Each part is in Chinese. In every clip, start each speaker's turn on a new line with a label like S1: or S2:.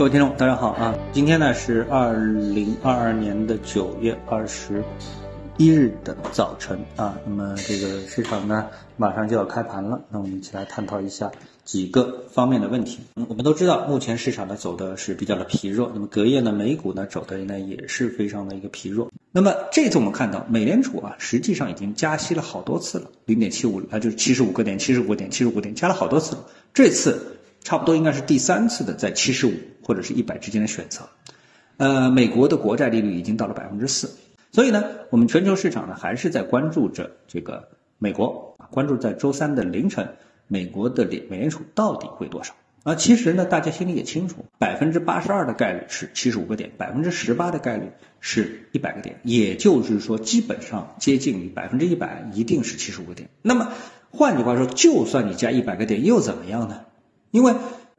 S1: 各位听众，大家好啊！今天呢是二零二二年的九月二十一日的早晨啊。那么这个市场呢马上就要开盘了，那我们一起来探讨一下几个方面的问题。我们都知道目前市场呢走的是比较的疲弱，那么隔夜呢美股呢走的呢也是非常的一个疲弱。那么这次我们看到美联储啊实际上已经加息了好多次了，零点七五啊就是七十五个点、七十五点、七十五点加了好多次了，这次。差不多应该是第三次的在七十五或者是一百之间的选择，呃，美国的国债利率已经到了百分之四，所以呢，我们全球市场呢还是在关注着这个美国啊，关注在周三的凌晨，美国的联美联储到底会多少？啊，其实呢，大家心里也清楚，百分之八十二的概率是七十五个点，百分之十八的概率是一百个点，也就是说，基本上接近于百分之一百，一定是七十五个点。那么换句话说，就算你加一百个点，又怎么样呢？因为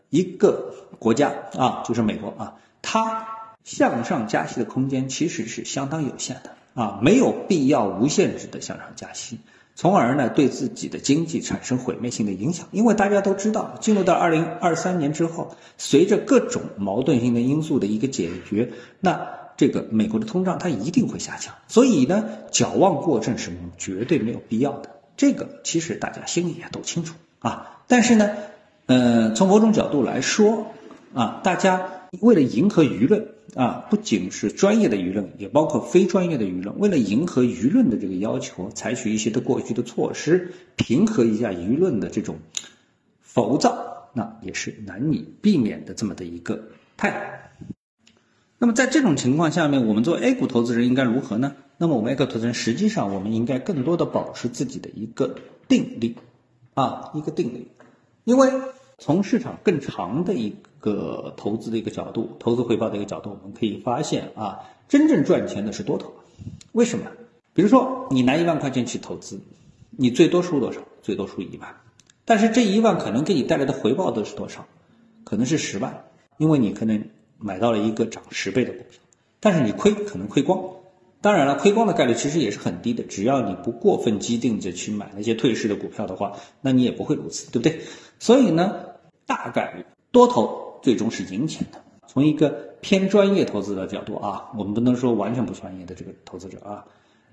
S1: 一个国家啊，就是美国啊，它向上加息的空间其实是相当有限的啊，没有必要无限制的向上加息，从而呢对自己的经济产生毁灭性的影响。因为大家都知道，进入到二零二三年之后，随着各种矛盾性的因素的一个解决，那这个美国的通胀它一定会下降，所以呢，矫枉过正是绝对没有必要的。这个其实大家心里也都清楚啊，但是呢。呃，从某种角度来说，啊，大家为了迎合舆论啊，不仅是专业的舆论，也包括非专业的舆论，为了迎合舆论的这个要求，采取一些的过去的措施，平和一下舆论的这种浮躁，那也是难以避免的这么的一个态度。那么在这种情况下面，我们作为 A 股投资人应该如何呢？那么我们 A 股投资人实际上我们应该更多的保持自己的一个定力，啊，一个定力，因为。从市场更长的一个投资的一个角度，投资回报的一个角度，我们可以发现啊，真正赚钱的是多头。为什么？比如说你拿一万块钱去投资，你最多输多少？最多输一万。但是这一万可能给你带来的回报的是多少？可能是十万，因为你可能买到了一个涨十倍的股票，但是你亏可能亏光。当然了，亏光的概率其实也是很低的，只要你不过分激进的去买那些退市的股票的话，那你也不会如此，对不对？所以呢。大概率多头最终是赢钱的。从一个偏专业投资的角度啊，我们不能说完全不专业的这个投资者啊。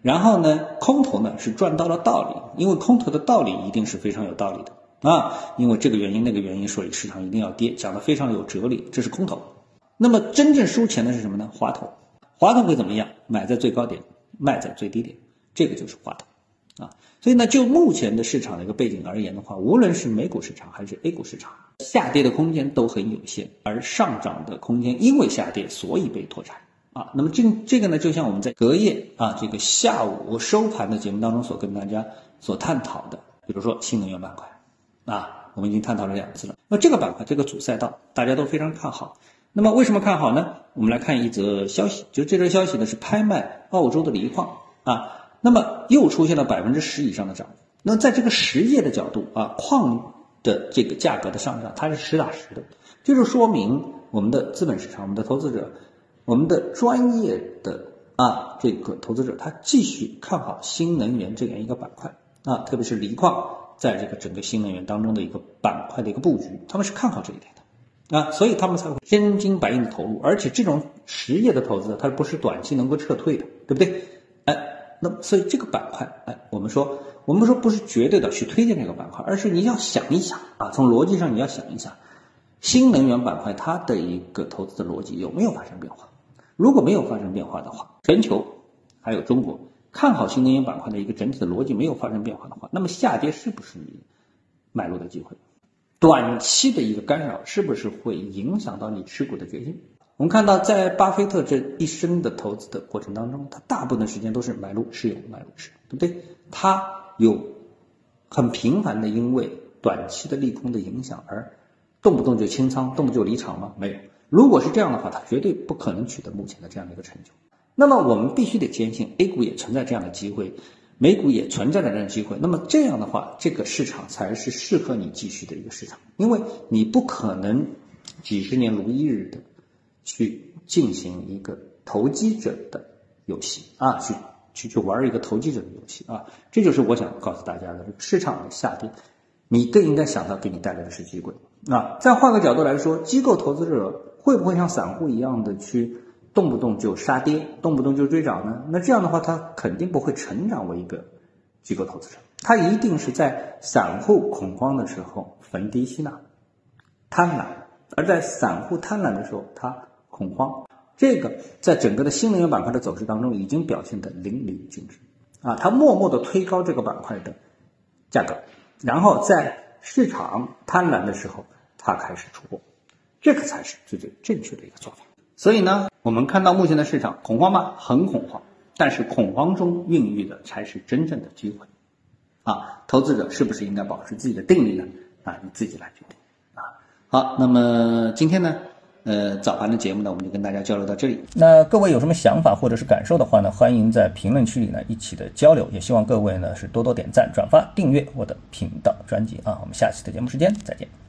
S1: 然后呢，空头呢是赚到了道理，因为空头的道理一定是非常有道理的啊。因为这个原因那个原因，所以市场一定要跌，讲的非常有哲理，这是空头。那么真正输钱的是什么呢？滑头，滑头会怎么样？买在最高点，卖在最低点，这个就是滑头。啊，所以呢，就目前的市场的一个背景而言的话，无论是美股市场还是 A 股市场，下跌的空间都很有限，而上涨的空间因为下跌，所以被拖产。啊，那么这这个呢，就像我们在隔夜啊这个下午收盘的节目当中所跟大家所探讨的，比如说新能源板块，啊，我们已经探讨了两次了。那这个板块这个主赛道大家都非常看好。那么为什么看好呢？我们来看一则消息，就这则消息呢是拍卖澳洲的锂矿啊。那么又出现了百分之十以上的涨幅。那在这个实业的角度啊，矿的这个价格的上涨，它是实打实的，就是说明我们的资本市场、我们的投资者、我们的专业的啊这个投资者，他继续看好新能源这样一个板块啊，特别是锂矿在这个整个新能源当中的一个板块的一个布局，他们是看好这一点的啊，所以他们才会真金白银的投入，而且这种实业的投资，它不是短期能够撤退的，对不对？哎。那么，所以这个板块，哎，我们说，我们说不是绝对的去推荐这个板块，而是你要想一想啊，从逻辑上你要想一想，新能源板块它的一个投资的逻辑有没有发生变化？如果没有发生变化的话，全球还有中国看好新能源板块的一个整体的逻辑没有发生变化的话，那么下跌是不是你买入的机会？短期的一个干扰是不是会影响到你持股的决心？我们看到，在巴菲特这一生的投资的过程当中，他大部分时间都是买入持有，买入持有，对不对？他有很频繁的因为短期的利空的影响而动不动就清仓，动不动就离场吗？没有。如果是这样的话，他绝对不可能取得目前的这样的一个成就。那么，我们必须得坚信，A 股也存在这样的机会，美股也存在着这样的机会。那么这样的话，这个市场才是适合你继续的一个市场，因为你不可能几十年如一日的。去进行一个投机者的游戏啊，去去去玩一个投机者的游戏啊，这就是我想告诉大家的，市场的下跌，你更应该想到给你带来的是机会。啊，再换个角度来说，机构投资者会不会像散户一样的去动不动就杀跌，动不动就追涨呢？那这样的话，他肯定不会成长为一个机构投资者，他一定是在散户恐慌的时候逢低吸纳，贪婪；而在散户贪婪的时候，他恐慌。这个在整个的新能源板块的走势当中已经表现的淋漓尽致啊，它默默的推高这个板块的价格，然后在市场贪婪的时候，它开始出货，这个才是最最正确的一个做法。所以呢，我们看到目前的市场恐慌吗？很恐慌，但是恐慌中孕育的才是真正的机会啊！投资者是不是应该保持自己的定力呢？啊，你自己来决定啊。好，那么今天呢？呃，早盘的节目呢，我们就跟大家交流到这里。那各位有什么想法或者是感受的话呢，欢迎在评论区里呢一起的交流。也希望各位呢是多多点赞、转发、订阅我的频道专辑啊。我们下期的节目时间再见。